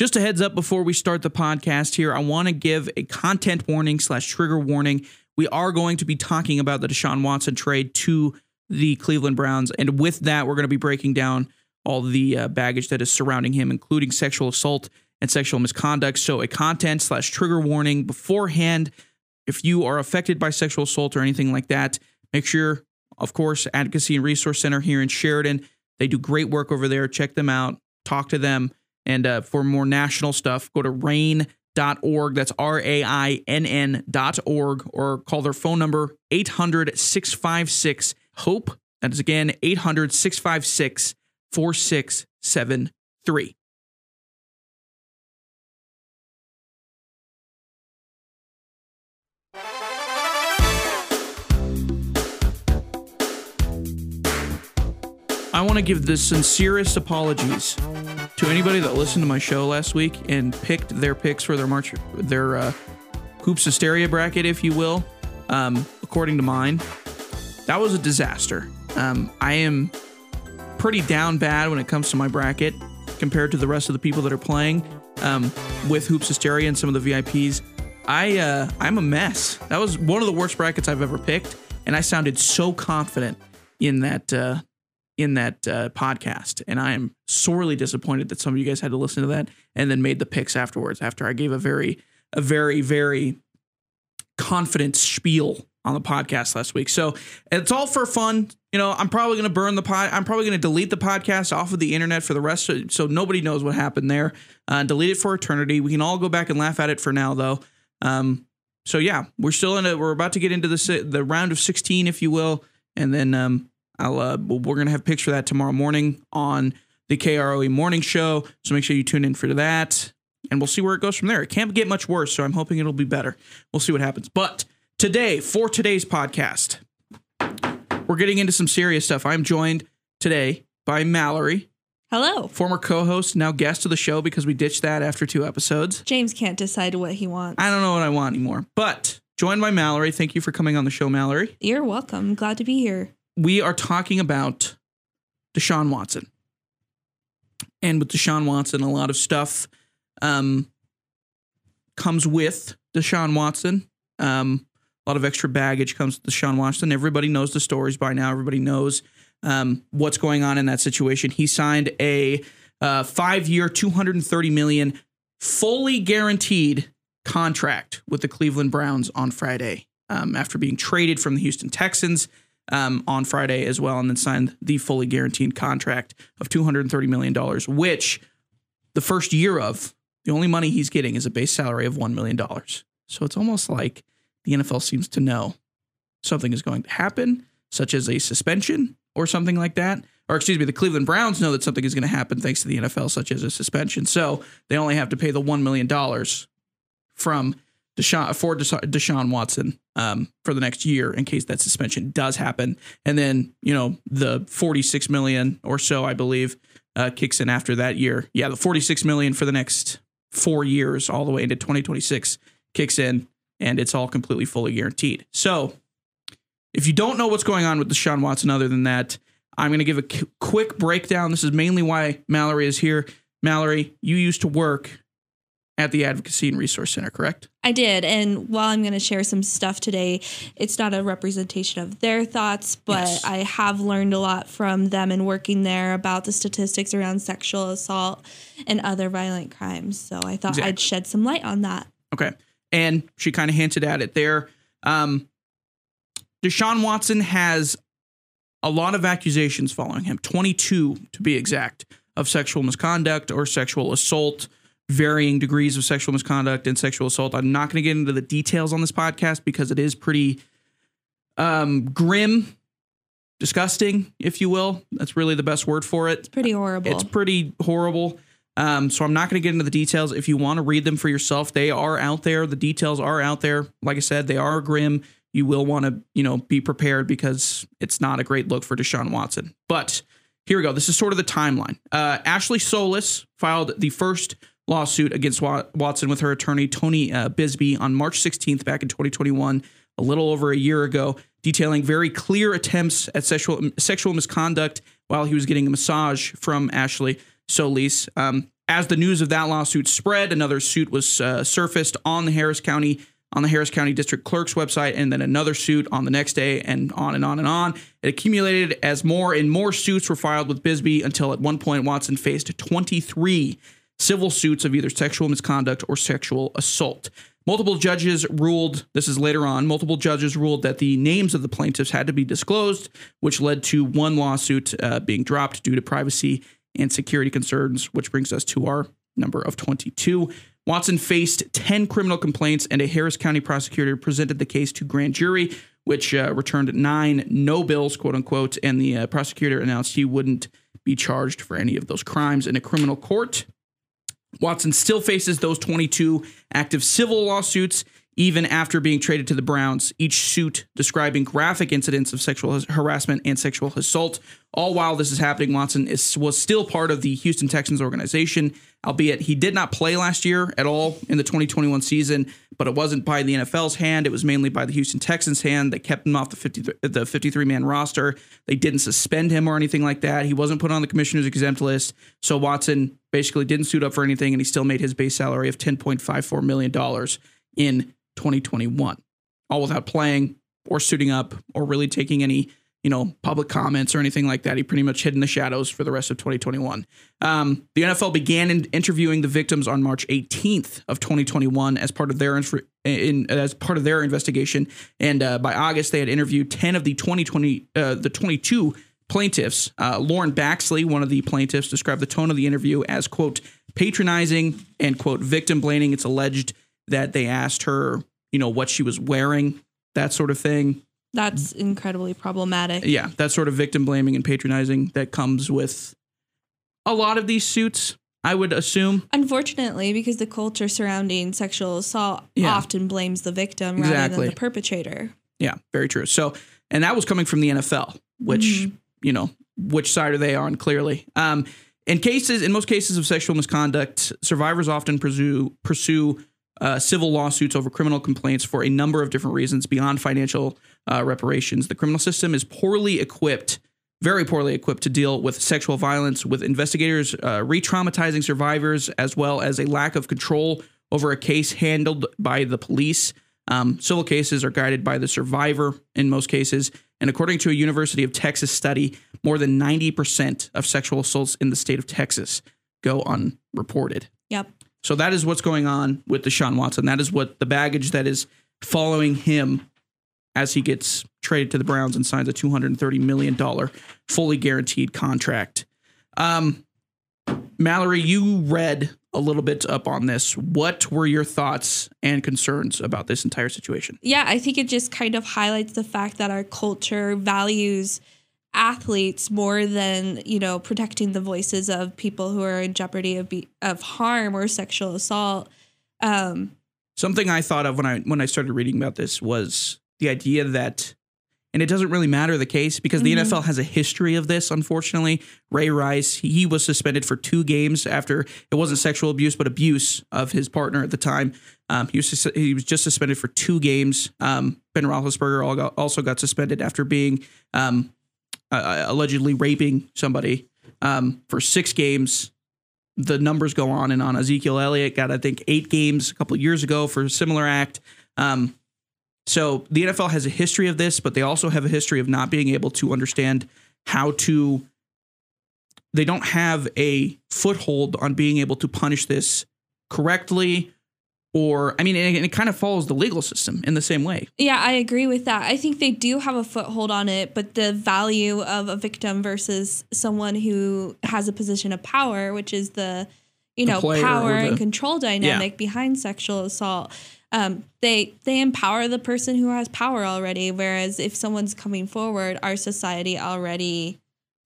Just a heads up before we start the podcast here, I want to give a content warning slash trigger warning. We are going to be talking about the Deshaun Watson trade to the Cleveland Browns, and with that, we're going to be breaking down all the uh, baggage that is surrounding him, including sexual assault and sexual misconduct. So, a content slash trigger warning beforehand. If you are affected by sexual assault or anything like that, make sure, of course, Advocacy and Resource Center here in Sheridan, they do great work over there. Check them out, talk to them. And uh, for more national stuff, go to rainn.org. That's R A I N N.org or call their phone number 800 656 HOPE. That is again 800 656 4673. I want to give the sincerest apologies to anybody that listened to my show last week and picked their picks for their March, their uh, hoops hysteria bracket, if you will, um, according to mine. That was a disaster. Um, I am pretty down bad when it comes to my bracket compared to the rest of the people that are playing um, with hoops hysteria and some of the VIPs. I uh, I'm a mess. That was one of the worst brackets I've ever picked, and I sounded so confident in that uh, in that uh, podcast, and I am sorely disappointed that some of you guys had to listen to that and then made the picks afterwards. After I gave a very, a very, very confident spiel on the podcast last week, so it's all for fun. You know, I'm probably going to burn the pod. I'm probably going to delete the podcast off of the internet for the rest, of, so nobody knows what happened there. Uh, delete it for eternity. We can all go back and laugh at it for now, though. Um, so yeah, we're still in it. We're about to get into the the round of 16, if you will, and then um, I'll uh, we're gonna have picks for that tomorrow morning on the KROE morning show. So make sure you tune in for that, and we'll see where it goes from there. It can't get much worse, so I'm hoping it'll be better. We'll see what happens. But today, for today's podcast, we're getting into some serious stuff. I'm joined today by Mallary. Hello. Former co host, now guest of the show because we ditched that after two episodes. James can't decide what he wants. I don't know what I want anymore. But joined by Mallary. Thank you for coming on the show, Mallary. You're welcome. Glad to be here we are talking about Deshaun Watson. And with Deshaun Watson, a lot of stuff um, comes with Deshaun Watson. Um, a lot of extra baggage comes with Deshaun Watson. Everybody knows the stories by now. Everybody knows um, what's going on in that situation. He signed a uh, five-year, two hundred and thirty million, fully guaranteed contract with the Cleveland Browns on Friday um, after being traded from the Houston Texans um, on Friday as well, and then signed the fully guaranteed contract of $230 million, which the first year of, the only money he's getting is a base salary of $1 million. So it's almost like the NFL seems to know something is going to happen, such as a suspension or something like that. Or, excuse me, the Cleveland Browns know that something is going to happen thanks to the NFL, such as a suspension. So they only have to pay the $1 million from Deshaun for Deshaun Watson um, for the next year in case that suspension does happen, and then you know the forty six million or so I believe uh, kicks in after that year. Yeah, the forty six million for the next four years, all the way into twenty twenty six, kicks in, and it's all completely fully guaranteed. So, if you don't know what's going on with Deshaun Watson, other than that, I'm going to give a quick breakdown. This is mainly why Mallary is here. Mallary, you used to work at the Advocacy and Resource Center, correct? I did. And while I'm going to share some stuff today, it's not a representation of their thoughts, but yes. I have learned a lot from them and working there about the statistics around sexual assault and other violent crimes. So I thought exactly. I'd shed some light on that. Okay. And she kind of hinted at it there. Um, Deshaun Watson has a lot of accusations following him, 22 to be exact, of sexual misconduct or sexual assault varying degrees of sexual misconduct and sexual assault. I'm not going to get into the details on this podcast because it is pretty um, grim, disgusting, if you will. That's really the best word for it. It's pretty horrible. It's pretty horrible. Um, so I'm not going to get into the details. If you want to read them for yourself, they are out there. The details are out there. Like I said, they are grim. You will want to, you know, be prepared because it's not a great look for Deshaun Watson. But here we go. This is sort of the timeline. Uh, Ashley Solis filed the first lawsuit against Watson with her attorney, Tony uh, Buzbee, on March 16th back in 2021, a little over a year ago, detailing very clear attempts at sexual, sexual misconduct while he was getting a massage from Ashley. Solis. Um, as the news of that lawsuit spread, another suit was uh, surfaced on the Harris County on the Harris County District Clerk's website, and then another suit on the next day, and on and on and on. It accumulated as more and more suits were filed with Buzbee until at one point Watson faced 23 civil suits of either sexual misconduct or sexual assault. Multiple judges ruled, this is later on, multiple judges ruled that the names of the plaintiffs had to be disclosed, which led to one lawsuit uh, being dropped due to privacy and security concerns, which brings us to our number of 22. Watson faced 10 criminal complaints, and a Harris County prosecutor presented the case to grand jury, which uh, returned nine no bills, quote unquote, and the uh, prosecutor announced he wouldn't be charged for any of those crimes in a criminal court. Watson still faces those 22 active civil lawsuits even after being traded to the Browns, each suit describing graphic incidents of sexual harassment and sexual assault. All while this is happening, Watson is, was still part of the Houston Texans organization, albeit he did not play last year at all in the 2021 season, but it wasn't by the NFL's hand. It was mainly by the Houston Texans' hand. They kept him off the 50, the 53 man roster. They didn't suspend him or anything like that. He wasn't put on the commissioner's exempt list. So Watson basically didn't suit up for anything, and he still made his base salary of $10.54 million in 2021, all without playing or suiting up or really taking any you know public comments or anything like that. He pretty much hid in the shadows for the rest of 2021. Um, the NFL began in interviewing the victims on March 18th of 2021 as part of their in, in as part of their investigation, and uh, by August they had interviewed 10 of the 2020 uh, the 22 plaintiffs. Uh, Lauren Baxley, one of the plaintiffs, described the tone of the interview as quote patronizing and quote victim blaming. It's alleged that they asked her you know, what she was wearing, that sort of thing. That's incredibly problematic. Yeah, that sort of victim blaming and patronizing that comes with a lot of these suits, I would assume. Unfortunately, because the culture surrounding sexual assault yeah. often blames the victim exactly. rather than the perpetrator. Yeah, very true. So, and that was coming from the NFL, which, mm-hmm. you know, which side are they on clearly. Um, in cases, in most cases of sexual misconduct, survivors often pursue pursue uh, civil lawsuits over criminal complaints for a number of different reasons beyond financial uh, reparations. The criminal system is poorly equipped, very poorly equipped to deal with sexual violence, with investigators uh, re traumatizing survivors, as well as a lack of control over a case handled by the police. Um, civil cases are guided by the survivor in most cases. And according to a University of Texas study, more than 90% of sexual assaults in the state of Texas go unreported. Yep. So that is what's going on with Deshaun Watson. That is what the baggage that is following him as he gets traded to the Browns and signs a $230 million fully guaranteed contract. Um, Mallary, you read a little bit up on this. What were your thoughts and concerns about this entire situation? Yeah, I think it just kind of highlights the fact that our culture values athletes more than you know protecting the voices of people who are in jeopardy of be- of harm or sexual assault. Um, Something I thought of when I when I started reading about this was the idea that, and it doesn't really matter the case because the mm-hmm. NFL has a history of this. Unfortunately, Ray Rice he was suspended for two games after it wasn't sexual abuse but abuse of his partner at the time. Um, he was he was just suspended for two games. Um, ben Roethlisberger also got suspended after being um, uh, uh, allegedly raping somebody um, for six games. The numbers go on and on. Ezekiel Elliott got, I think, eight games a couple years ago for a similar act. Um, so the NFL has a history of this, but they also have a history of not being able to understand how to. They don't have a foothold on being able to punish this correctly or I mean, it, it, kind of follows the legal system in the same way. Yeah, I agree with that. I think they do have a foothold on it, but the value of a victim versus someone who has a position of power, which is the you the know power the, and control dynamic yeah. behind sexual assault. Um, they they empower the person who has power already. Whereas if someone's coming forward, our society already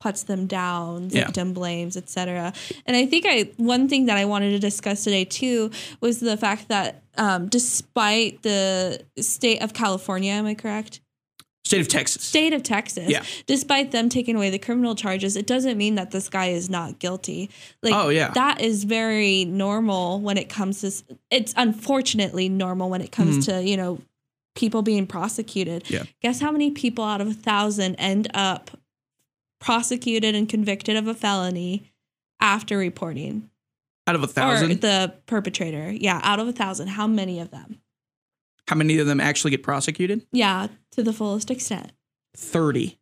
puts them down, victim yeah. blames, etc. And I think I one thing that I wanted to discuss today too was the fact that um, despite the state of California, am I correct? State of Texas. State of Texas. Yeah. Despite them taking away the criminal charges, it doesn't mean that this guy is not guilty. Like, oh yeah, that is very normal when it comes to. It's unfortunately normal when it comes mm-hmm. to you know people being prosecuted. Yeah. Guess how many people out of a thousand end up prosecuted and convicted of a felony after reporting? Out of a Or thousand, the perpetrator. Yeah, out of a thousand, how many of them? how many of them actually get prosecuted? Yeah, to the fullest extent. 30.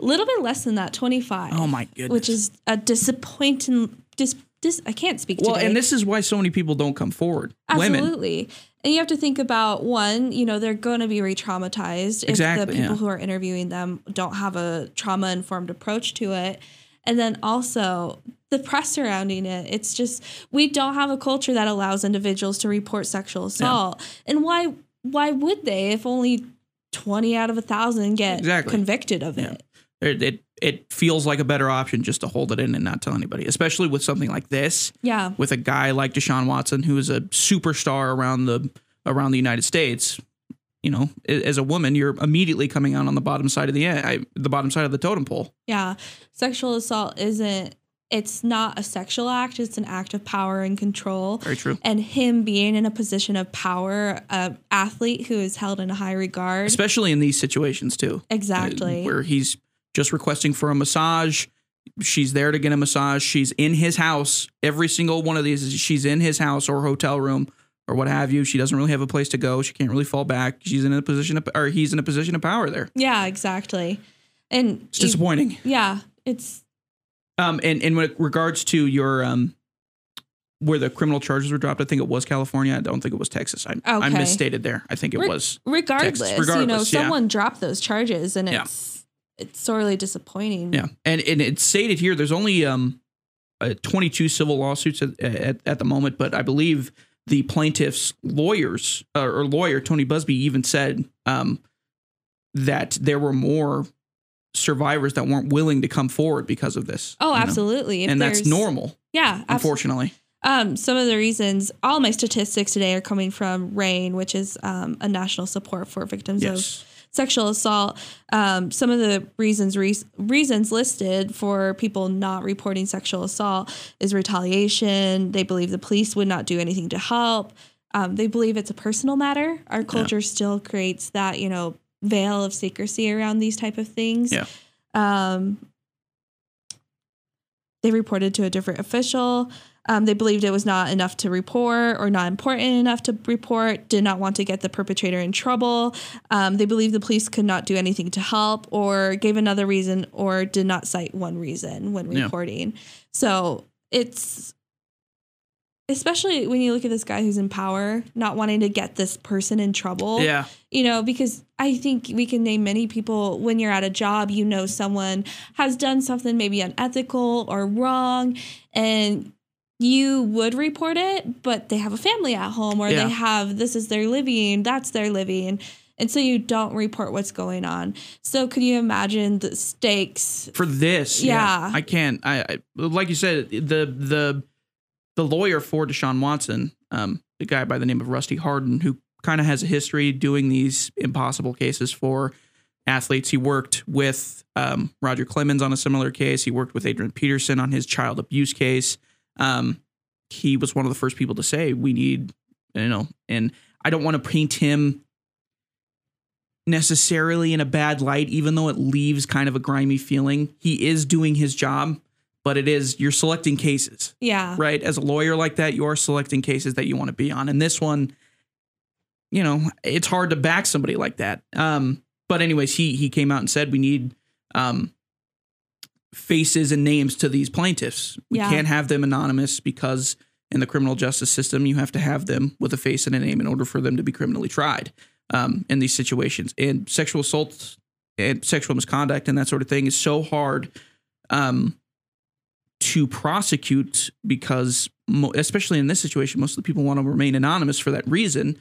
A little bit less than that, 25. Oh my goodness. Which is a disappointing. Dis, dis, I can't speak to that. well, today. and this is why so many people don't come forward. Women. And you have to think about one, you know, they're going to be re traumatized if the people yeah. who are interviewing them don't have a trauma informed approach to it. And then also the press surrounding it. It's just, we don't have a culture that allows individuals to report sexual assault. And why, why would they if only 20 out of a thousand get Exactly. convicted of Yeah. it? It, it feels like a better option just to hold it in and not tell anybody, especially with something like this, Yeah. with a guy like Deshaun Watson, who is a superstar around the around the United States. You know, as a woman, you're immediately coming out on the bottom side of the I, the bottom side of the totem pole. Yeah. Sexual assault isn't, it's not a sexual act, it's an act of power and control. Very true. and him being in a position of power, a athlete who is held in high regard. Especially in these situations too, uh, exactly. where he's just requesting for a massage. She's there to get a massage. She's in his house. Every single one of these is she's in his house or hotel room or what have you. She doesn't really have a place to go. She can't really fall back. She's in a position of, or he's in a position of power there. yeah, exactly. And It's disappointing. yeah, it's Um, and and with regards to your um, where the criminal charges were dropped, I think it was California. I don't think it was Texas. I, I Okay. misstated there. I think it Re- was. regardless, regardless. you know, yeah. someone dropped those charges and Yeah. it's it's sorely disappointing. Yeah, and and it's stated here. There's only um, uh, 22 civil lawsuits at, at at the moment, but I believe the plaintiffs' lawyers uh, or lawyer Tony Buzbee even said um, that there were more survivors that weren't willing to come forward because of this. Oh, absolutely. And that's normal, Yeah, unfortunately. Um, some of the reasons, all my statistics today are coming from RAINN, which is um, a national support for victims of Yes. Sexual assault. Um, some of the reasons re- reasons listed for people not reporting sexual assault is retaliation. They believe the police would not do anything to help. Um, they believe it's a personal matter. Our culture still creates that you know veil of secrecy around these type of things. Yeah. Um, they reported to a different official. Um, they believed it was not enough to report or not important enough to report, did not want to get the perpetrator in trouble. Um, they believed the police could not do anything to help or gave another reason or did not cite one reason when Yeah. reporting. So it's especially when you look at this guy who's in power, not wanting to get this person in trouble Yeah. you know, because I think we can name many people when you're at a job, you know, someone has done something maybe unethical or wrong, and you would report it, but they have a family at home or Yeah. they have this is their living, that's their living. And so you don't report what's going on. So could you imagine the stakes? for this. Yeah, Yeah. I can't. I, I like you said the the the lawyer for Deshaun Watson, um, the guy by the name of Rusty Hardin, who kind of has a history doing these impossible cases for athletes. He worked with um, Roger Clemens on a similar case. He worked with Adrian Peterson on his child abuse case. Um, he was one of the first people to say we need, you know, and I don't want to paint him necessarily in a bad light, even though it leaves kind of a grimy feeling. He is doing his job, but it is you're selecting cases, Yeah. right? As a lawyer like that, you are selecting cases that you want to be on. And this one, you know, it's hard to back somebody like that. Um, but anyways, he he came out and said we need um faces and names to these plaintiffs. We Yeah. can't have them anonymous because in the criminal justice system, you have to have them with a face and a name in order for them to be criminally tried um, in these situations. And sexual assault and sexual misconduct and that sort of thing is so hard um, to prosecute because, mo- especially in this situation, most of the people want to remain anonymous for that reason.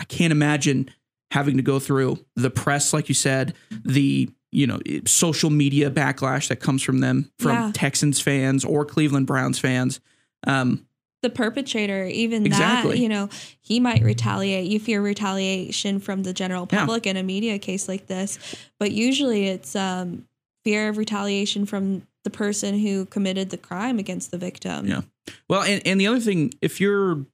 I can't imagine having to go through the press, like you said, the you know social media backlash that comes from them from Yeah. Texans fans or Cleveland Browns fans. Um, the perpetrator, even Exactly. that, you know, he might retaliate. You fear retaliation from the general Yeah. public in a media case like this, but usually it's um, fear of retaliation from the person who committed the crime against the victim. Yeah. Well, and, and the other thing, if you're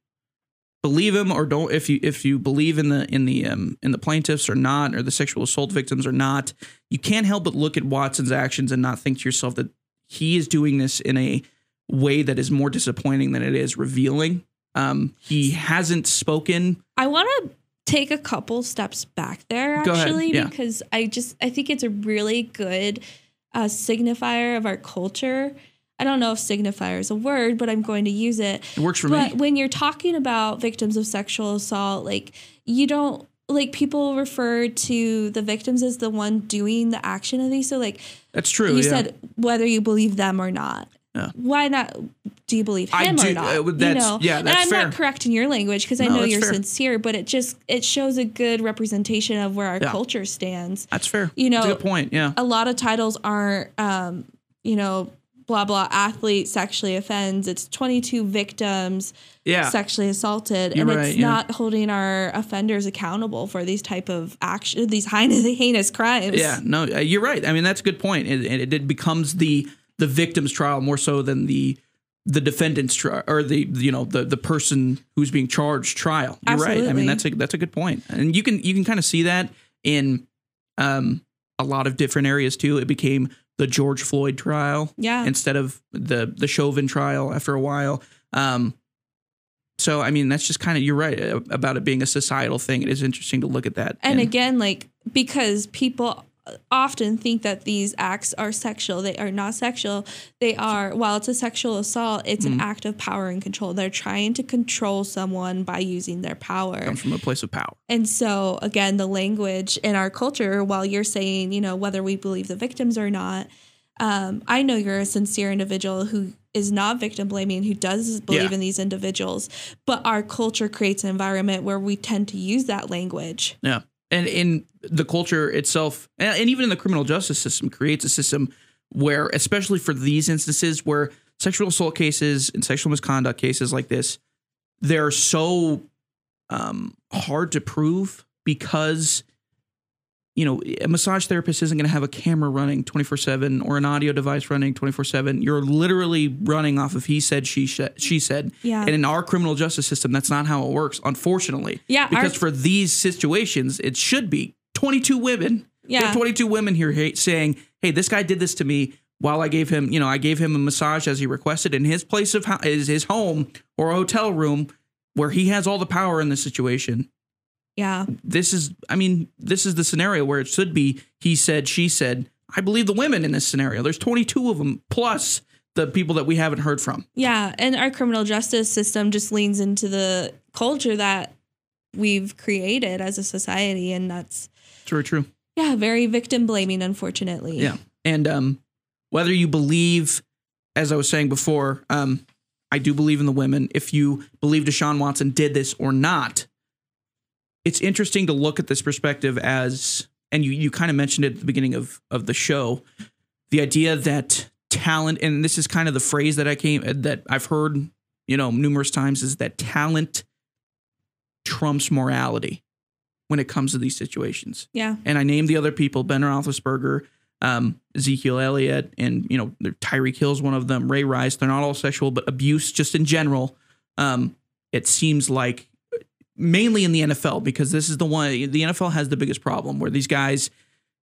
believe him or don't, if you if you believe in the in the um, in the plaintiffs or not, or the sexual assault victims or not, you can't help but look at Watson's actions and not think to yourself that he is doing this in a way that is more disappointing than it is revealing. Um, he hasn't spoken. I want to take a couple steps back there actually yeah. because I just I think it's a really good uh, signifier of our culture. I don't know if signifier is a word, but I'm going to use it. It works for but me. when you're talking about victims of sexual assault, like you don't like people refer to the victims as the one doing the action of these. So like That's true. you yeah. said whether you believe them or not. Yeah. Why not? Do you believe I him do- or not? uh, you that's- know? yeah, that's and I'm fair. not correcting your language because I No, know you're fair. sincere, but it just it shows a good representation of where our Yeah. culture stands. That's fair. You That's a know, good point. Yeah. a lot of titles aren't, um, you know, blah blah athlete sexually offends. It's 22 victims Yeah. sexually assaulted, You're and right, it's yeah. not holding our offenders accountable for these type of action, these heinous, heinous crimes. Yeah, no, uh, you're right. I mean, that's a good point. It, it, it becomes the the victim's trial more so than the the defendant's trial or the you know the the person who's being charged trial. You're right. I mean, that's a that's a good point, and you can you can kind of see that in um a lot of different areas too. It became the George Floyd trial yeah. instead of the the Chauvin trial after a while. Um, so I mean, that's just kind of you're right uh, about it being a societal thing. It is interesting to look at that. And again, like because people often think that these acts are sexual, they are not sexual. They are while it's a sexual assault, it's Mm-hmm. an act of power and control. They're trying to control someone by using their power. comes from a place of power. And so again, the language in our culture, while you're saying, you know, whether we believe the victims or not, um, I know you're a sincere individual who is not victim blaming, who does believe Yeah. in these individuals, but our culture creates an environment where we tend to use that language. Yeah. And in the culture itself, and even in the criminal justice system, creates a system where, especially for these instances where sexual assault cases and sexual misconduct cases like this, they're so um, hard to prove because, you know, a massage therapist isn't going to have a camera running 24 7 or an audio device running 24 7. You're literally running off of he said, she, sh- she said. Yeah. And in our criminal justice system, that's not how it works, unfortunately. Yeah, our- Because for these situations, it should be 22 women. Yeah. There are 22 women here hey, saying, hey, this guy did this to me while I gave him, you know, I gave him a massage as he requested in his place of ho- is his home or hotel room where he has all the power in the situation. Yeah. This is, I mean, this is the scenario where it should be he said, she said. I believe the women in this scenario. There's 22 of them plus the people that we haven't heard from. Yeah. And our criminal justice system just leans into the culture that we've created as a society. And that's, very true. yeah, very victim blaming, unfortunately. Yeah. And um, whether you believe, as I was saying before, um, I do believe in the women. If you believe Deshaun Watson did this or not, it's interesting to look at this perspective as, and you, you kind of mentioned it at the beginning of, of the show, the idea that talent, and this is kind of the phrase that I came, that I've heard, you know, numerous times is that talent trumps morality when it comes to these situations Yeah. and I named the other people: Ben Roethlisberger, um, Ezekiel Elliott, and you know Tyreek Hill's one of them. Ray Rice. They're not all sexual, but abuse just in general. Um, it seems like mainly in the NFL because this is the one the NFL has the biggest problem where these guys,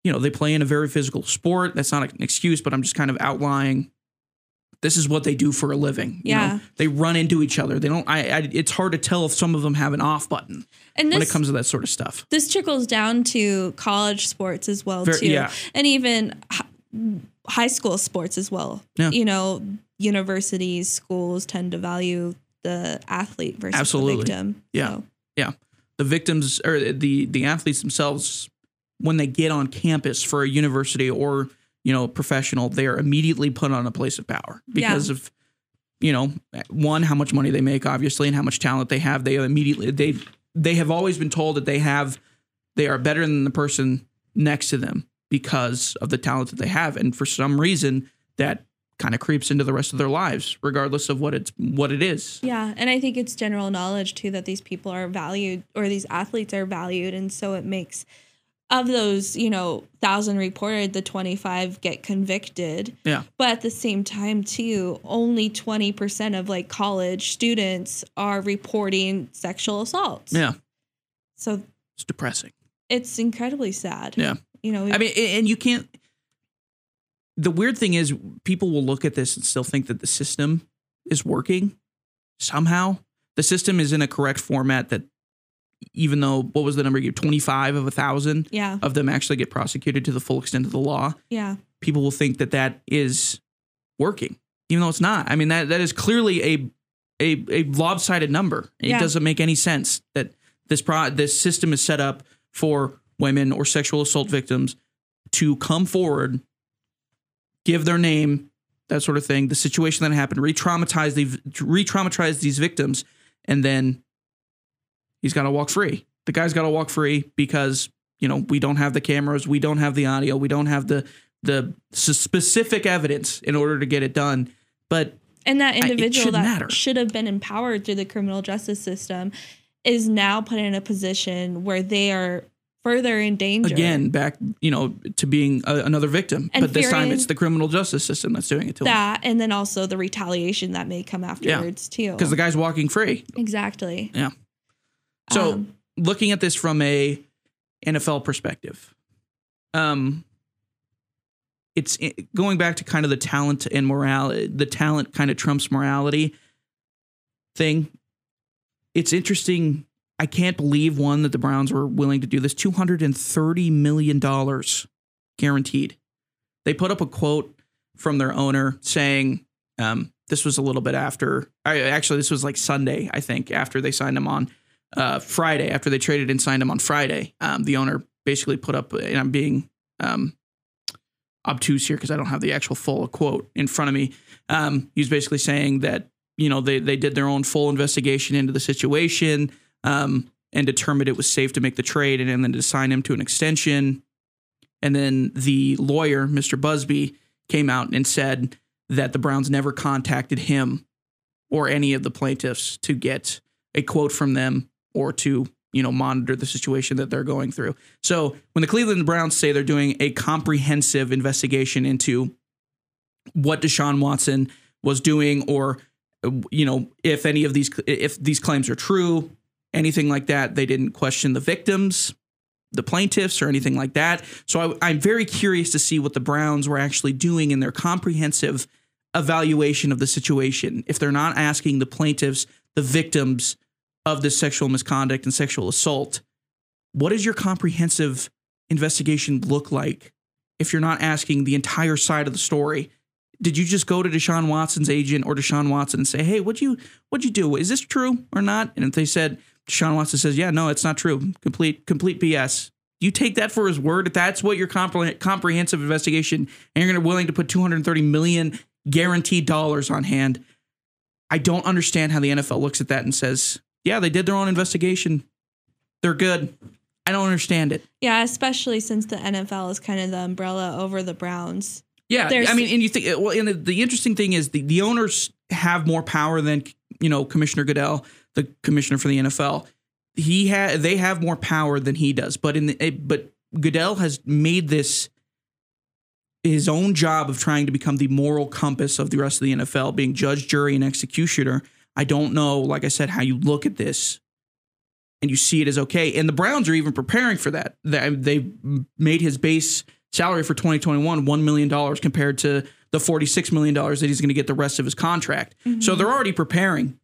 you know, they play in a very physical sport. That's not an excuse, but I'm just kind of outlining. This is what they do for a living. You Yeah. know, they run into each other. They don't. I, I. It's hard to tell if some of them have an off button And when it comes to that sort of stuff. this trickles down to college sports as well Ver- too yeah. and even high school sports as well Yeah. you know universities schools tend to value the athlete versus Absolutely. the victim Yeah. So, the victims or the the athletes themselves when they get on campus for a university or you know professional they're immediately put on a place of power because of you know one how much money they make obviously and how much talent they have. They immediately they they have always been told that they have they are better than the person next to them because of the talent that they have. And for some reason that kind of creeps into the rest of their lives regardless of what it's what it is. Yeah and i think it's general knowledge too that these people are valued or these athletes are valued and so it makes of those you know thousand reported the 25 get convicted. Yeah. But at the same time too only 20% of like college students are reporting sexual assaults. Yeah. So it's depressing. It's incredibly sad. Yeah. you know I mean, and you can't. The weird thing is, people will look at this and still think that the system is working somehow. The system is in a correct format that even though what was the number you 25 of a thousand Yeah. of them actually get prosecuted to the full extent of the law Yeah. people will think that that is working even though it's not i mean that that is clearly a a, a lopsided number it Yeah. doesn't make any sense that this pro this system is set up for women or sexual assault victims to come forward give their name that sort of thing the situation that happened re-traumatize the re-traumatize these victims and then he's got to walk free the guy's got to walk free because you know we don't have the cameras we don't have the audio we don't have the the specific evidence in order to get it done but And that individual shouldn't that matter. should have been empowered through the criminal justice system is now put in a position where they are further in danger. again back you know to being a, another victim And but this time it's the criminal justice system that's doing it to him that and then also the retaliation that may come afterwards too. because the guy's walking free exactly. yeah so Um, looking at this from a NFL perspective, um, it's going back to kind of the talent and morality, the talent kind of trumps morality thing. It's interesting. I can't believe one that the Browns were willing to do this. Two hundred and thirty million dollars guaranteed. They put up a quote from their owner saying, um, "This was a little bit after. I actually this was like Sunday, I think, after they signed him on." uh, Friday after they traded and signed him on Friday. Um, the owner basically put up, and I'm being um, obtuse here because I don't have the actual full quote in front of me. Um, he was basically saying that you know they they did their own full investigation into the situation um, and determined it was safe to make the trade and, and then to sign him to an extension. And then the lawyer, Mr. Buzbee, came out and said that the Browns never contacted him or any of the plaintiffs to get a quote from them or to you know monitor the situation that they're going through. So when the Cleveland Browns say they're doing a comprehensive investigation into what Deshaun Watson was doing, or you know if any of these if these claims are true, anything like that, they didn't question the victims, the plaintiffs, or anything like that. So I, I'm very curious to see what the Browns were actually doing in their comprehensive evaluation of the situation. If they're not asking the plaintiffs, the victims of this sexual misconduct and sexual assault, what does your comprehensive investigation look like if you're not asking the entire side of the story? Did you just go to Deshaun Watson's agent or Deshaun Watson and say, "Hey, what'd you what'd you do? Is this true or not?" And if they said Deshaun Watson says, "Yeah, no, it's not true. Complete complete BS." You take that for his word. If that's what your compre- comprehensive investigation, and you're going to willing to put 230 million guaranteed dollars on hand, I don't understand how the NFL looks at that and says, "Yeah, they did their own investigation. They're good." I don't understand it. yeah, especially since the NFL is kind of the umbrella over the Browns. Yeah, There's- I mean, and you think well, and the, the interesting thing is the, the owners have more power than you know Commissioner Goodell, the commissioner for the NFL. He had they have more power than he does, but in the it, but Goodell has made this his own job of trying to become the moral compass of the rest of the NFL, being judge, jury, and executioner. I don't know, like I said, how you look at this and you see it as okay. And the Browns are even preparing for that. They they made his base salary for 2021 $1 million compared to the $46 million that he's going to get the rest of his contract. So mm-hmm. they're already preparing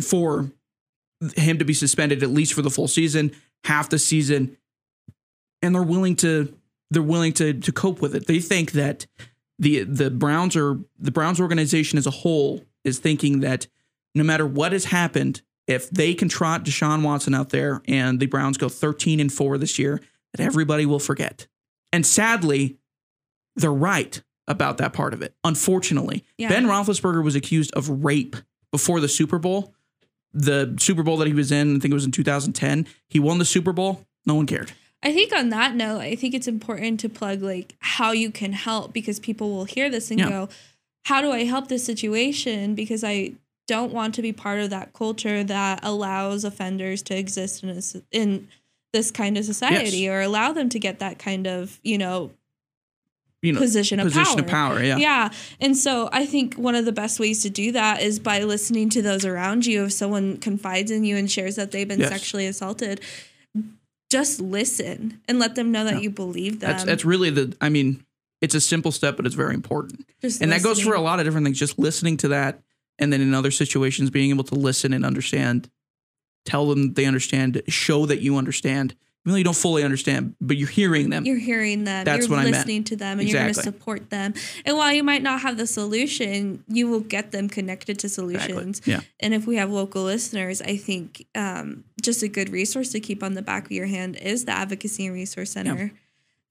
for him to be suspended at least for the full season, half the season, and they're willing to they're willing to to cope with it. They think that the the Browns are the Browns organization as a whole is thinking that no matter what has happened, if they can trot Deshaun Watson out there and the Browns go 13 and 4 this year, that everybody will forget. And sadly, they're right about that part of it. Unfortunately, Yeah. Ben Roethlisberger was accused of rape before the Super Bowl. The Super Bowl that he was in, I think it was in 2010. He won the Super Bowl. No one cared. I think on that note, I think it's important to plug like how you can help because people will hear this and Yeah. go, "How do I help this situation?" Because I don't want to be part of that culture that allows offenders to exist in a, in this kind of society Yes. or allow them to get that kind of you know You know, position of position power. of power. Yeah. Yeah. And so I think one of the best ways to do that is by listening to those around you. If someone confides in you and shares that they've been Yes. sexually assaulted, just listen and let them know that you believe them. That's that's really the. I mean, it's a simple step, but it's very important. Just and that goes for a lot of different things. Just listening to that and then in other situations being able to listen and understand, tell them they understand, show that you understand, even though you don't fully understand, but you're hearing them. You're hearing them. That's you're what I meant. listening to them, and you're going to support them. And while you might not have the solution, you will get them connected to Exactly. solutions. Yeah. And if we have local listeners, I think um, just a good resource to keep on the back of your hand is the Advocacy and Resource Center.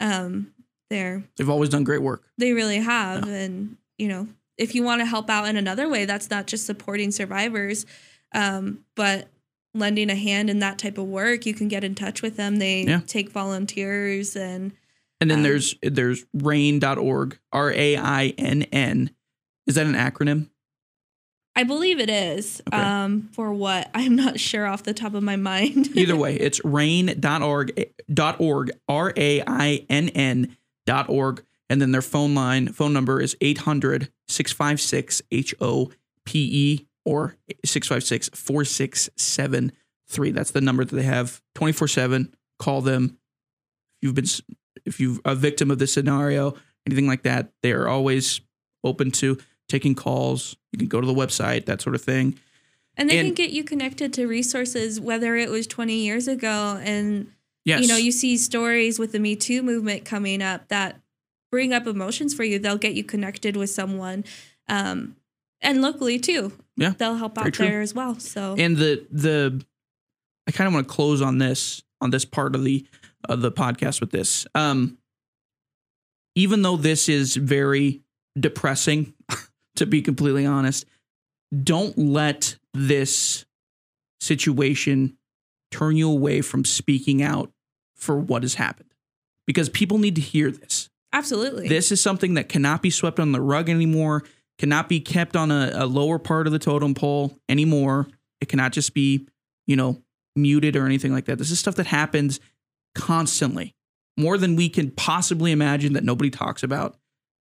Um, there, They've always done great work. they really have, and you know, if you want to help out in another way, that's not just supporting survivors, um, but lending a hand in that type of work. You can get in touch with them. They Yeah. take volunteers and. And then Um, there's there's rainn.org, R A I N N. Is that an acronym? I believe it is. Okay. Um, for what? I'm not sure off the top of my mind. Either way, it's rainn.org dot org, R A I N N dot org. And then their phone line, phone number is 800 656 H O P E or 656 4673. That's the number that they have 24 7. Call them. If you've been, if you're a victim of this scenario, anything like that, they are always open to taking calls. You can go to the website, that sort of thing. and they and- can get you connected to resources, whether it was 20 years ago. And, Yes. you know, you see stories with the Me Too movement coming up that bring up emotions for you. They'll get you connected with someone. Um, and locally too. Yeah, They'll help out true. there as well. So, and the the I kind of want to close on this on this part of the of the podcast with this. Um, even though this is very depressing, to be completely honest, don't let this situation turn you away from speaking out for what has happened, because people need to hear this. absolutely. This is something that cannot be swept on the rug anymore, cannot be kept on a, a lower part of the totem pole anymore. It cannot just be, you know, muted or anything like that. This is stuff that happens constantly, more than we can possibly imagine that nobody talks about.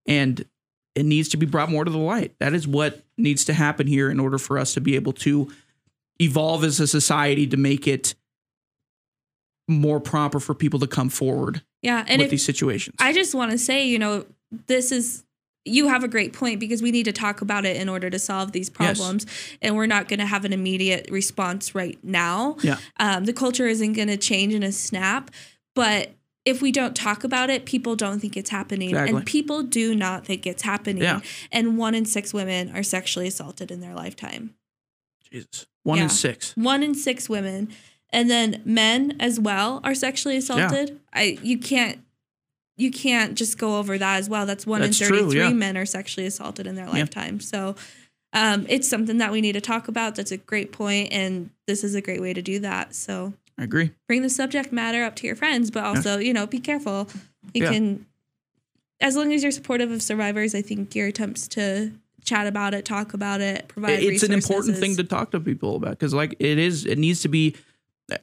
And it needs to be brought more to the light. That is what needs to happen here in order for us to be able to evolve as a society to make it more proper for people to come forward yeah. And with if, these situations. I just want to say, you know, this is you have a great point because we need to talk about it in order to solve these Yes. problems, and we're not going to have an immediate response right now. Yeah. Um, the culture isn't going to change in a snap, but if we don't talk about it, people don't think it's happening, Exactly. and people do not think it's happening. Yeah. And one in six women are sexually assaulted in their lifetime. Jesus. One in six. One in six women, and then men as well are sexually assaulted. I you can't you can't just go over that as well. That's one That's in true, thirty three yeah. men are sexually assaulted in their lifetime. So um, it's something that we need to talk about. That's a great point, and this is a great way to do that. So I agree. bring the subject matter up to your friends, but also you know be careful. You Yeah. can, as long as you're supportive of survivors, I think your attempts to chat about it, talk about it, provide it's an important resources thing to talk to people about because, like, it is. It needs to be.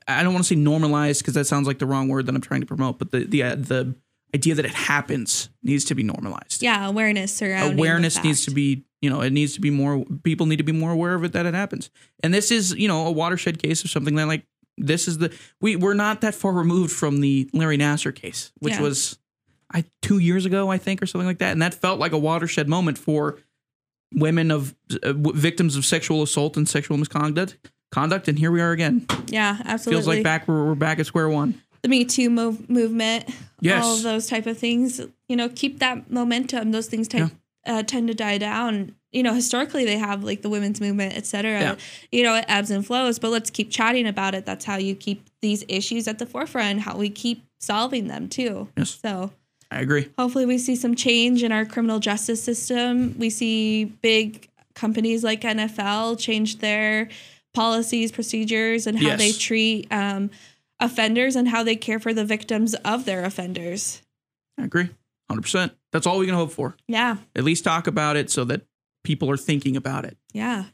I don't want to say normalized because that sounds like the wrong word that I'm trying to promote. But the the uh, the idea that it happens needs to be normalized. yeah awareness the Awareness needs to be. You know, it needs to be more. People need to be more aware of it that it happens. And this is, you know, a watershed case of something that like this is the we we're not that far removed from the Larry Nassar case, which Yeah. was I two years ago, I think, or something like that, and that felt like a watershed moment for women of uh, victims of sexual assault and sexual misconduct. Conduct, and here we are again. Yeah, absolutely. Feels like back we're, we're back at square one. The Me Too mov- movement, Yes. all of those type of things. You know, keep that momentum. Those things type, uh, tend to die down. You know, historically they have like the women's movement, et cetera. Yeah. You know, it ebbs and flows, but let's keep chatting about it. That's how you keep these issues at the forefront. How we keep solving them too. Yes. So I agree. hopefully we see some change in our criminal justice system. We see big companies like NFL change their policies, procedures, and how Yes. they treat um, offenders and how they care for the victims of their offenders. I agree. 100%. That's all we can hope for. Yeah, At least talk about it so that people are thinking about it. yeah.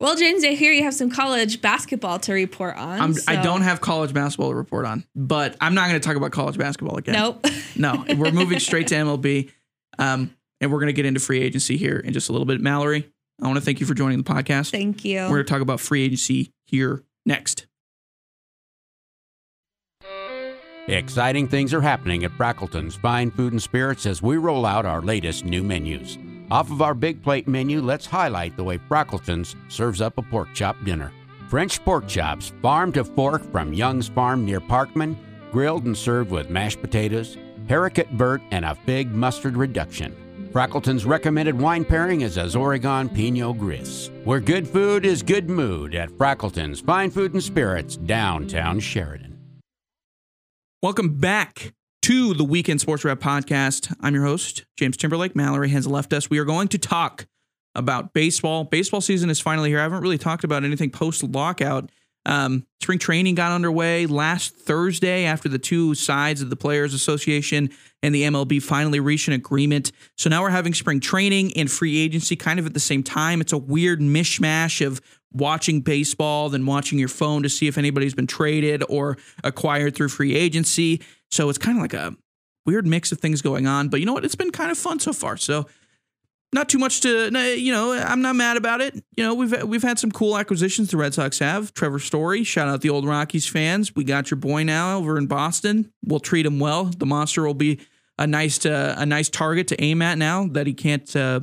Well, James, I hear you have some college basketball to report on. I'm, I don't have college basketball to report on, but I'm not going to talk about college basketball again. Nope. No, we're moving straight to MLB. Um, and we're going to get into free agency here in just a little bit. Mallary, I want to thank you for joining the podcast. Thank you. We're going to talk about free agency here next. Exciting things are happening at Frackleton's Fine Food and Spirits as we roll out our latest new menus. Off of our big plate menu, let's highlight the way Frackleton's serves up a pork chop dinner. French pork chops, farm to fork from Young's Farm near Parkman, grilled and served with mashed potatoes, haricot vert, and a fig mustard reduction. Frackleton's recommended wine pairing is as Oregon Pinot Gris, where good food is good mood at Frackleton's Fine Food and Spirits, downtown Sheridan. Welcome back to the Weekend Sports Wrap Podcast. I'm your host, James Timberlake. Mallary has left us. We are going to talk about baseball. Baseball season is finally here. I haven't really talked about anything post lockout. Um, spring training got underway last Thursday after the two sides of the Players Association and the MLB finally reached an agreement. So now we're having spring training and free agency kind of at the same time. It's a weird mishmash of watching baseball, than watching your phone to see if anybody's been traded or acquired through free agency. So it's kind of like a weird mix of things going on. But you know what? It's been kind of fun so far. So not too much to you know i'm not mad about it you know we've we've had some cool acquisitions the red sox have trevor story shout out the old rockies fans we got your boy now over in boston we'll treat him well the monster will be a nice uh, a nice target to aim at now that he can't uh,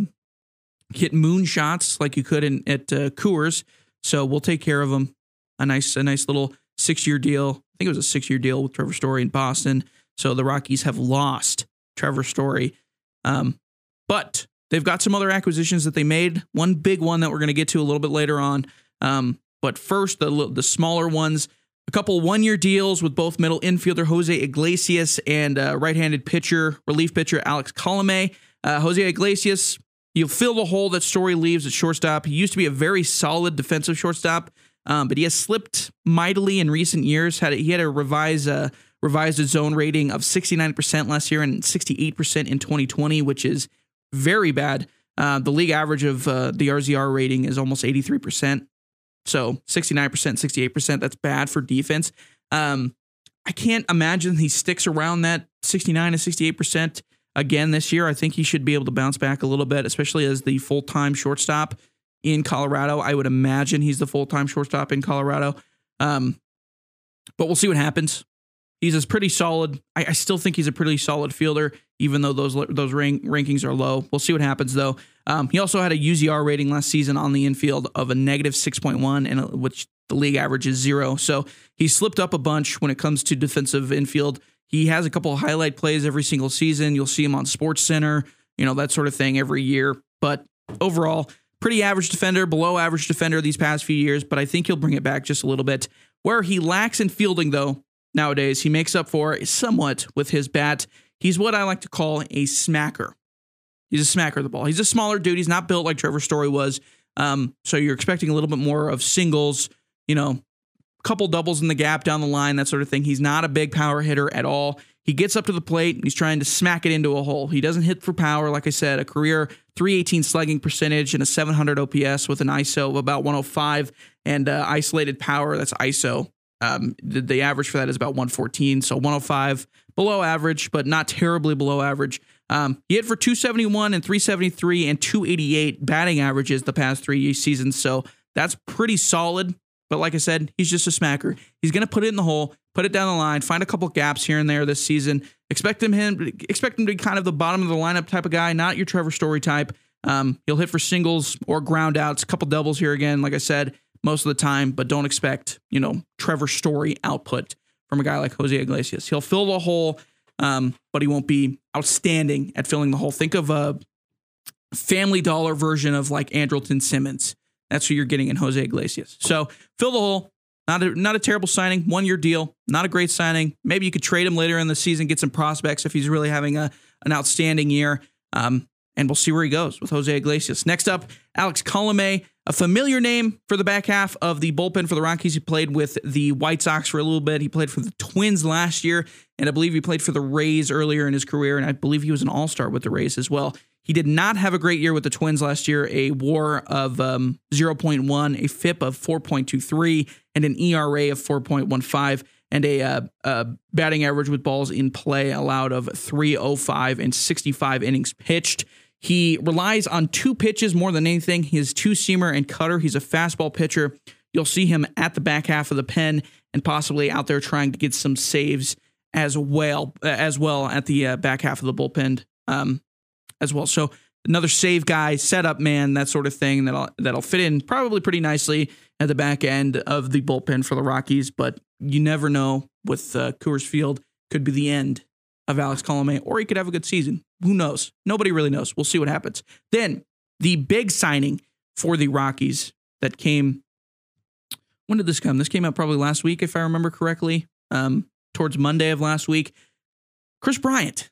hit moon shots like you could in at uh, coors so we'll take care of him a nice a nice little six year deal i think it was a six year deal with trevor story in boston so the rockies have lost trevor story um, but They've got some other acquisitions that they made. One big one that we're going to get to a little bit later on. Um, but first, the the smaller ones. A couple one year deals with both middle infielder Jose Iglesias and uh, right handed pitcher, relief pitcher Alex Colome. Uh, Jose Iglesias, you'll fill the hole that Story leaves at shortstop. He used to be a very solid defensive shortstop, um, but he has slipped mightily in recent years. Had he had a revise uh, revised zone rating of 69% last year and 68% in 2020, which is very bad. Uh, the league average of uh, the RZR rating is almost 83%. So 69%, 68%, that's bad for defense. Um, I can't imagine he sticks around that 69 to 68% again this year. I think he should be able to bounce back a little bit, especially as the full time shortstop in Colorado. I would imagine he's the full time shortstop in Colorado. Um, but we'll see what happens he's a pretty solid. I, I, still think he's a pretty solid fielder, even though those those rank, rankings are low. We'll see what happens though. Um, he also had a UZR rating last season on the infield of a negative six point one, and which the league average is zero. So he slipped up a bunch when it comes to defensive infield. He has a couple of highlight plays every single season. You'll see him on Sports Center, you know that sort of thing every year. But overall, pretty average defender, below average defender these past few years. But I think he'll bring it back just a little bit. Where he lacks in fielding, though, nowadays. He makes up for somewhat with his bat. He's what I like to call a smacker. He's a smacker of the ball. He's a smaller dude. He's not built like Trevor Story was. Um, so you're expecting a little bit more of singles, you know, couple doubles in the gap down the line, that sort of thing. He's not a big power hitter at all. He gets up to the plate and he's trying to smack it into a hole. He doesn't hit for power, like I said, a career 318 slugging percentage and a 700 OPS with an ISO of about 105 and uh, isolated power. That's ISO um, the, the, average for that is about 114, so 105 below average, but not terribly below average. Um, he hit for 271 and 373 and 288 batting averages the past three seasons, so that's pretty solid. But like I said, he's just a smacker. He's going to put it in the hole, put it down the line, find a couple gaps here and there this season. Expect him, him expect him to be kind of the bottom of the lineup type of guy, not your Trevor Story type. Um, he'll hit for singles or ground outs, a couple doubles here again. Like I said, most of the time, but don't expect, you know, Trevor Story output from a guy like Jose Iglesias. He'll fill the hole, um, but he won't be outstanding at filling the hole. Think of a family dollar version of like Andrelton Simmons. That's who you're getting in Jose Iglesias. So fill the hole. Not a, not a terrible signing, one year deal, not a great signing. Maybe you could trade him later in the season, get some prospects if he's really having a an outstanding year. Um, and we'll see where he goes with Jose Iglesias. Next up, Alex Colome, a familiar name for the back half of the bullpen for the Rockies. He played with the White Sox for a little bit. He played for the Twins last year, and I believe he played for the Rays earlier in his career, and I believe he was an All Star with the Rays as well. He did not have a great year with the Twins last year, a WAR of um, 0.1, a FIP of 4.23, and an ERA of 4.15 and a, uh, a, batting average with balls in play allowed of 305 and 65 innings pitched. He relies on two pitches more than anything. His two seamer and cutter. He's a fastball pitcher. You'll see him at the back half of the pen and possibly out there trying to get some saves as well as well at the uh, back half of the bullpen um, as well. So another save guy, setup man, that sort of thing that'll that'll fit in probably pretty nicely at the back end of the bullpen for the Rockies. But you never know with uh, Coors Field could be the end of Alex Colomé, or he could have a good season. Who knows? Nobody really knows. We'll see what happens. Then the big signing for the Rockies that came. When did this come? This came out probably last week, if I remember correctly. Um, towards Monday of last week. Kris Bryant.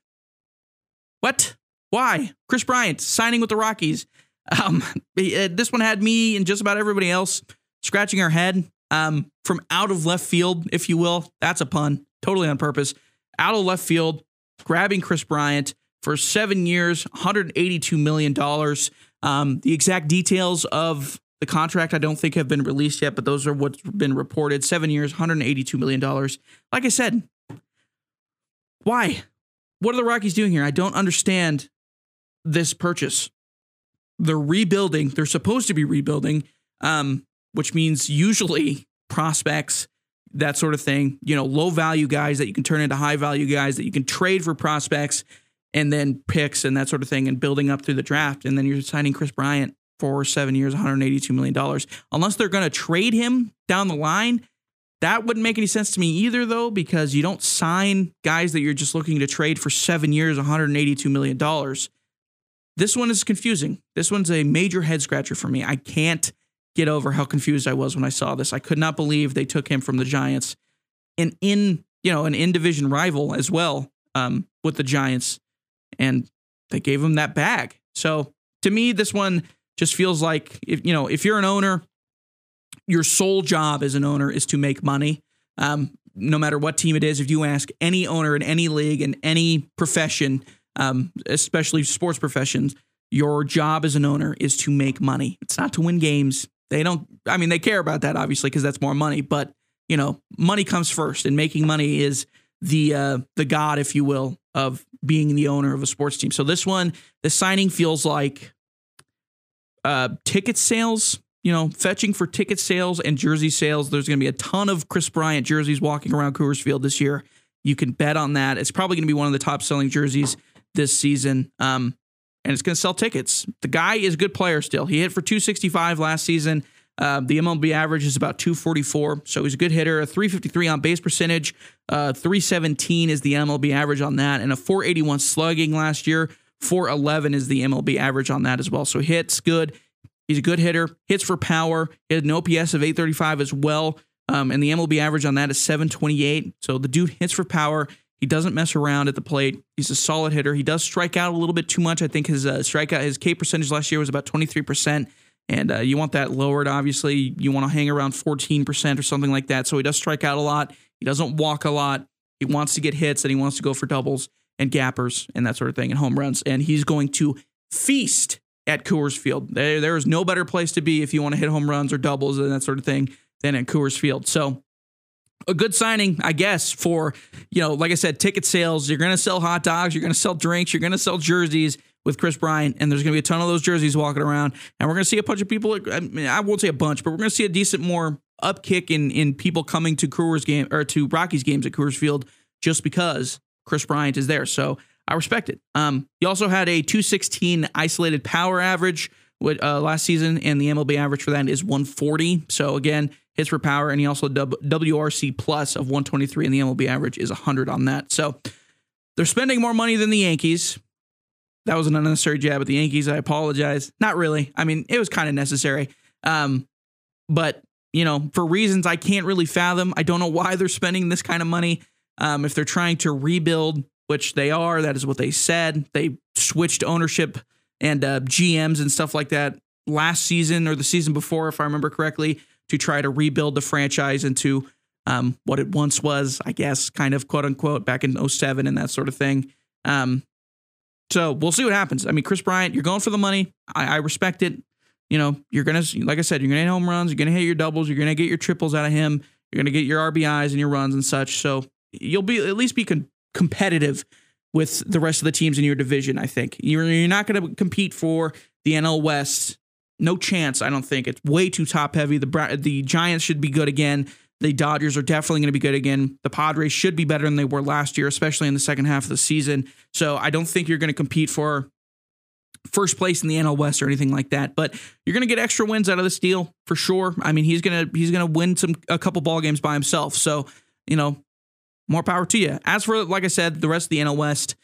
What? Why? Kris Bryant signing with the Rockies. Um, this one had me and just about everybody else scratching our head um, from out of left field, if you will. That's a pun, totally on purpose. Out of left field, grabbing Kris Bryant for seven years, $182 million. Um, the exact details of the contract I don't think have been released yet, but those are what's been reported. Seven years, $182 million. Like I said, why? What are the Rockies doing here? I don't understand this purchase. They're rebuilding. They're supposed to be rebuilding, um, which means usually prospects, that sort of thing, you know, low value guys that you can turn into high value guys that you can trade for prospects and then picks and that sort of thing and building up through the draft. And then you're signing Kris Bryant for seven years, $182 million. Unless they're going to trade him down the line, that wouldn't make any sense to me either, though, because you don't sign guys that you're just looking to trade for seven years, $182 million. This one is confusing. This one's a major head scratcher for me. I can't get over how confused I was when I saw this. I could not believe they took him from the Giants and in, you know, an in division rival as well um, with the Giants. And they gave him that bag. So to me, this one just feels like if you know, if you're an owner, your sole job as an owner is to make money. Um, no matter what team it is, if you ask any owner in any league in any profession, um, especially sports professions, your job as an owner is to make money. It's not to win games. They don't. I mean, they care about that obviously because that's more money. But you know, money comes first, and making money is the uh, the god, if you will, of being the owner of a sports team. So this one, the signing feels like uh, ticket sales. You know, fetching for ticket sales and jersey sales. There's going to be a ton of Kris Bryant jerseys walking around Coors Field this year. You can bet on that. It's probably going to be one of the top selling jerseys this season. Um, and it's going to sell tickets. The guy is a good player still. He hit for 265 last season. Uh, the MLB average is about 244, so he's a good hitter. A 353 on base percentage, uh, 317 is the MLB average on that, and a 481 slugging last year. 411 is the MLB average on that as well. So hits good. He's a good hitter. Hits for power. He had an OPS of 835 as well, um, and the MLB average on that is 728. So the dude hits for power. He doesn't mess around at the plate. He's a solid hitter. He does strike out a little bit too much. I think his uh, strikeout, his K percentage last year was about 23%. And uh, you want that lowered, obviously. You want to hang around 14% or something like that. So he does strike out a lot. He doesn't walk a lot. He wants to get hits and he wants to go for doubles and gappers and that sort of thing and home runs. And he's going to feast at Coors Field. There, there is no better place to be if you want to hit home runs or doubles and that sort of thing than at Coors Field. So a good signing, I guess, for, you know, like I said, ticket sales. You're going to sell hot dogs, you're going to sell drinks, you're going to sell jerseys with Kris Bryant, and there's going to be a ton of those jerseys walking around. And we're going to see a bunch of people. I, mean, I won't say a bunch, but we're going to see a decent more upkick in in people coming to Coors game or to Rockies games at Coors Field just because Kris Bryant is there. So I respect it. Um, he also had a 216 isolated power average with, uh, last season, and the MLB average for that is 140. So again, hits for power, and he also WRC plus of 123, and the MLB average is 100 on that. So they're spending more money than the Yankees. That was an unnecessary jab at the Yankees. I apologize. Not really. I mean, it was kind of necessary. Um, but you know, for reasons I can't really fathom, I don't know why they're spending this kind of money. Um, if they're trying to rebuild, which they are, that is what they said. They switched ownership and uh, GMs and stuff like that last season or the season before, if I remember correctly to try to rebuild the franchise into um, what it once was, I guess, kind of quote unquote, back in 07 and that sort of thing. Um, so we'll see what happens. I mean, Kris Bryant, you're going for the money. I, I respect it. You know, you're gonna, like I said, you're gonna hit home runs, you're gonna hit your doubles, you're gonna get your triples out of him, you're gonna get your RBIs and your runs and such. So you'll be at least be con- competitive with the rest of the teams in your division. I think you're you're not gonna compete for the NL West no chance. I don't think it's way too top heavy. The the Giants should be good again. The Dodgers are definitely going to be good again. The Padres should be better than they were last year, especially in the second half of the season. So I don't think you're going to compete for first place in the NL West or anything like that. But you're going to get extra wins out of this deal for sure. I mean, he's gonna he's gonna win some a couple ball games by himself. So you know, more power to you. As for like I said, the rest of the NL West,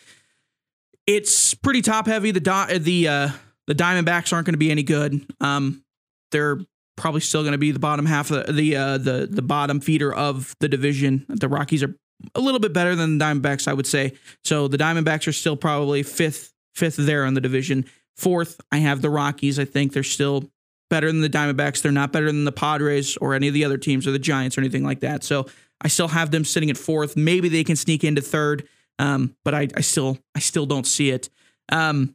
it's pretty top heavy. The do- the uh, the Diamondbacks aren't going to be any good. Um, they're probably still going to be the bottom half of the the, uh, the the bottom feeder of the division. The Rockies are a little bit better than the Diamondbacks, I would say. So the Diamondbacks are still probably fifth fifth there in the division. Fourth, I have the Rockies. I think they're still better than the Diamondbacks. They're not better than the Padres or any of the other teams or the Giants or anything like that. So I still have them sitting at fourth. Maybe they can sneak into third, um, but I, I still I still don't see it. Um,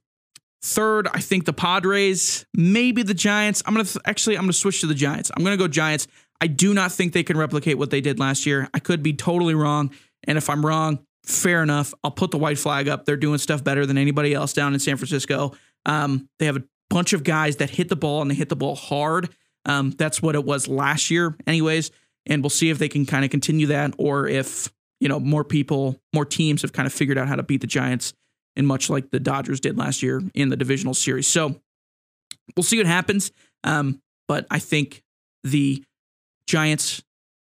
third, I think the Padres, maybe the Giants. I'm gonna th- actually I'm gonna switch to the Giants. I'm gonna go Giants. I do not think they can replicate what they did last year. I could be totally wrong, and if I'm wrong, fair enough. I'll put the white flag up. They're doing stuff better than anybody else down in San Francisco. Um, they have a bunch of guys that hit the ball and they hit the ball hard. Um, that's what it was last year, anyways. And we'll see if they can kind of continue that, or if you know more people, more teams have kind of figured out how to beat the Giants, and much like the Dodgers did last year in the divisional series. So we'll see what happens. Um, but I think the Giants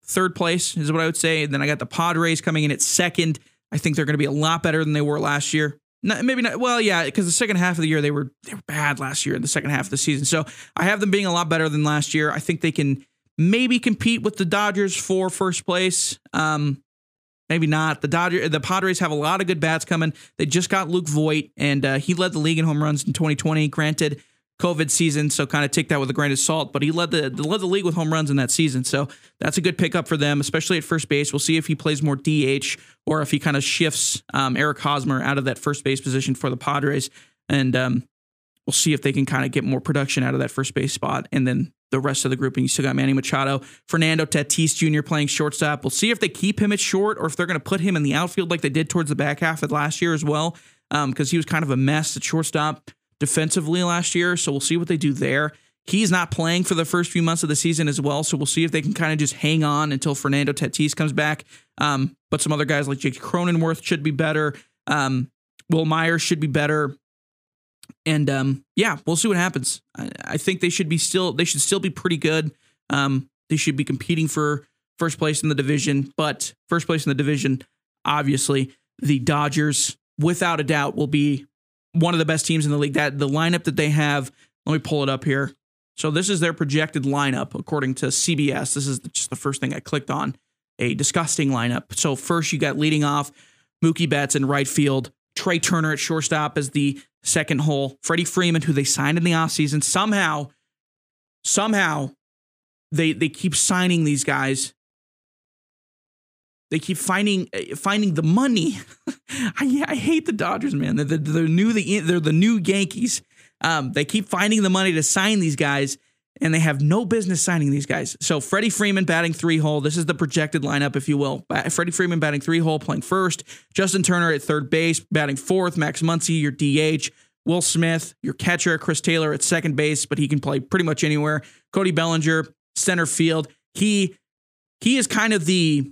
third place is what I would say. And then I got the Padres coming in at second. I think they're going to be a lot better than they were last year. Not, maybe not. Well, yeah, because the second half of the year they were they were bad last year in the second half of the season. So I have them being a lot better than last year. I think they can maybe compete with the Dodgers for first place. Um, maybe not. The Dodgers, the Padres have a lot of good bats coming. They just got Luke Voit, and uh, he led the league in home runs in 2020. Granted, COVID season, so kind of take that with a grain of salt. But he led the led the league with home runs in that season, so that's a good pickup for them, especially at first base. We'll see if he plays more DH or if he kind of shifts um, Eric Hosmer out of that first base position for the Padres, and um, we'll see if they can kind of get more production out of that first base spot, and then the rest of the group. And you still got Manny Machado, Fernando Tatis Jr. playing shortstop. We'll see if they keep him at short or if they're going to put him in the outfield like they did towards the back half of last year as well, because um, he was kind of a mess at shortstop defensively last year. So we'll see what they do there. He's not playing for the first few months of the season as well. So we'll see if they can kind of just hang on until Fernando Tatis comes back. Um, but some other guys like Jake Cronenworth should be better. Um, Wil Myers should be better. And um, yeah, we'll see what happens. I, I, think they should be still they should still be pretty good. Um, they should be competing for first place in the division, but first place in the division, obviously, the Dodgers, without a doubt, will be one of the best teams in the league. That the lineup that they have, let me pull it up here. So this is their projected lineup according to CBS. This is just the first thing I clicked on. A disgusting lineup. So first you got leading off Mookie Betts in right field, Trea Turner at shortstop as the second hole, Freddie Freeman, who they signed in the offseason. Somehow, somehow, they they keep signing these guys. They keep finding finding the money. I, I hate the Dodgers, man. They're, they're, they're new the they're the new Yankees. Um, they keep finding the money to sign these guys, and they have no business signing these guys. So Freddie Freeman batting three hole. This is the projected lineup, if you will. Freddie Freeman batting three hole, playing first. Justin Turner at third base, batting fourth. Max Muncy, your DH. Will Smith, your catcher. Chris Taylor at second base, but he can play pretty much anywhere. Cody Bellinger, center field. He he is kind of the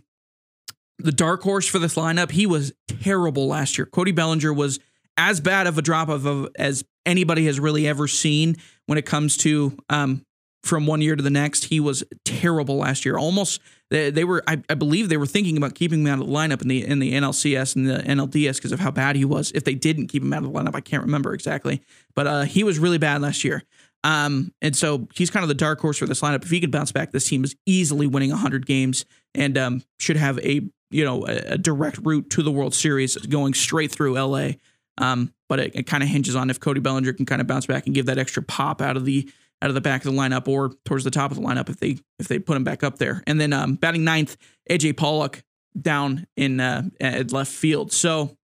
the dark horse for this lineup. He was terrible last year. Cody Bellinger was as bad of a drop of, of as anybody has really ever seen when it comes to um, from one year to the next. He was terrible last year. Almost they, were, I, I, believe, they were thinking about keeping him out of the lineup in the in the NLCS and the NLDS because of how bad he was. If they didn't keep him out of the lineup, I can't remember exactly, but uh, he was really bad last year. Um, and so he's kind of the dark horse for this lineup. If he could bounce back, this team is easily winning 100 games and um, should have a you know a, a, direct route to the World Series going straight through LA. Um, but it, it kind of hinges on if Cody Bellinger can kind of bounce back and give that extra pop out of the out of the back of the lineup or towards the top of the lineup if they if they put him back up there. And then um, batting ninth, AJ Pollock down in uh, at left field. So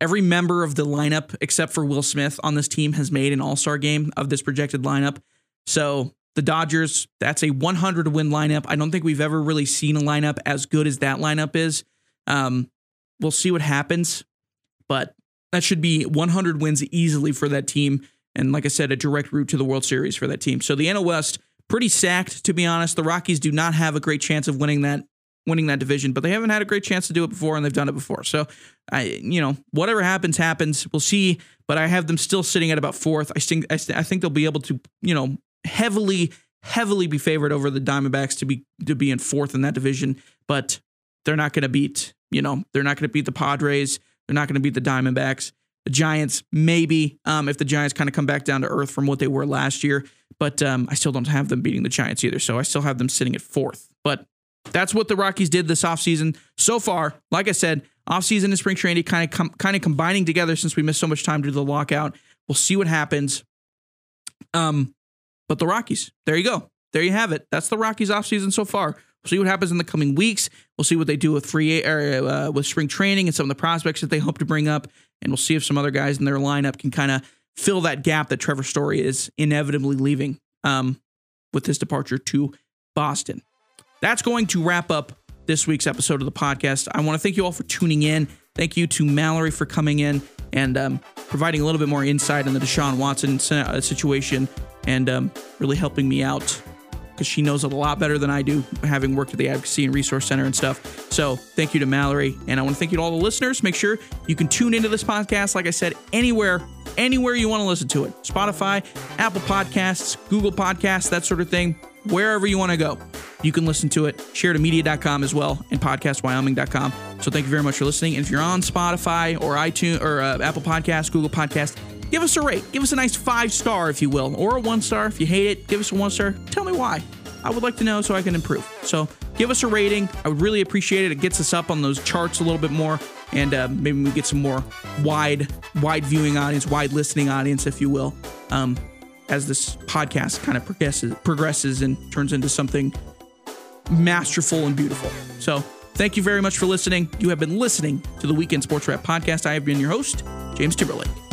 every member of the lineup except for Will Smith on this team has made an All Star game of this projected lineup. So the Dodgers, that's a 100 win lineup. I don't think we've ever really seen a lineup as good as that lineup is. Um, we'll see what happens, but that should be 100 wins easily for that team. And like I said, a direct route to the World Series for that team. So the NL West, pretty stacked, to be honest. The Rockies do not have a great chance of winning that winning that division, but they haven't had a great chance to do it before, and they've done it before. So, I, you know, whatever happens, happens. We'll see. But I have them still sitting at about fourth. I think I, I think they'll be able to, you know, heavily, heavily be favored over the Diamondbacks to be to be in fourth in that division. But they're not going to beat, you know, they're not going to beat the Padres. They're not going to beat the Diamondbacks. Giants, maybe, um, if the Giants kind of come back down to earth from what they were last year. But um, I still don't have them beating the Giants either. So I still have them sitting at fourth. But that's what the Rockies did this offseason so far. Like I said, offseason and spring training kind of com- kind of combining together since we missed so much time due to the lockout. We'll see what happens. Um, but the Rockies, there you go. There you have it. That's the Rockies offseason so far. We'll see what happens in the coming weeks. We'll see what they do with free uh, with spring training and some of the prospects that they hope to bring up, and we'll see if some other guys in their lineup can kind of fill that gap that Trevor Story is inevitably leaving um, with his departure to Boston. That's going to wrap up this week's episode of the podcast. I want to thank you all for tuning in. Thank you to Mallary for coming in and um, providing a little bit more insight on the Deshaun Watson situation and um, really helping me out because she knows it a lot better than I do, having worked at the Advocacy and Resource Center and stuff. So thank you to Mallary. And I want to thank you to all the listeners. Make sure you can tune into this podcast, like I said, anywhere, anywhere you want to listen to it Spotify, Apple Podcasts, Google Podcasts, that sort of thing, wherever you want to go. You can listen to it, shareitomedia.com as well, and podcastwyoming.com. So thank you very much for listening. And if you're on Spotify or iTunes or uh, Apple Podcasts, Google Podcasts, give us a rate. Give us a nice five star, if you will, or a one star. If you hate it, give us a one star. Tell me why. I would like to know so I can improve. So give us a rating. I would really appreciate it. It gets us up on those charts a little bit more, and uh, maybe we get some more wide, wide viewing audience, wide listening audience, if you will, um, as this podcast kind of progresses, progresses and turns into something masterful and beautiful. So thank you very much for listening. You have been listening to the Weekend Sports Wrap podcast. I have been your host, James Timberlake.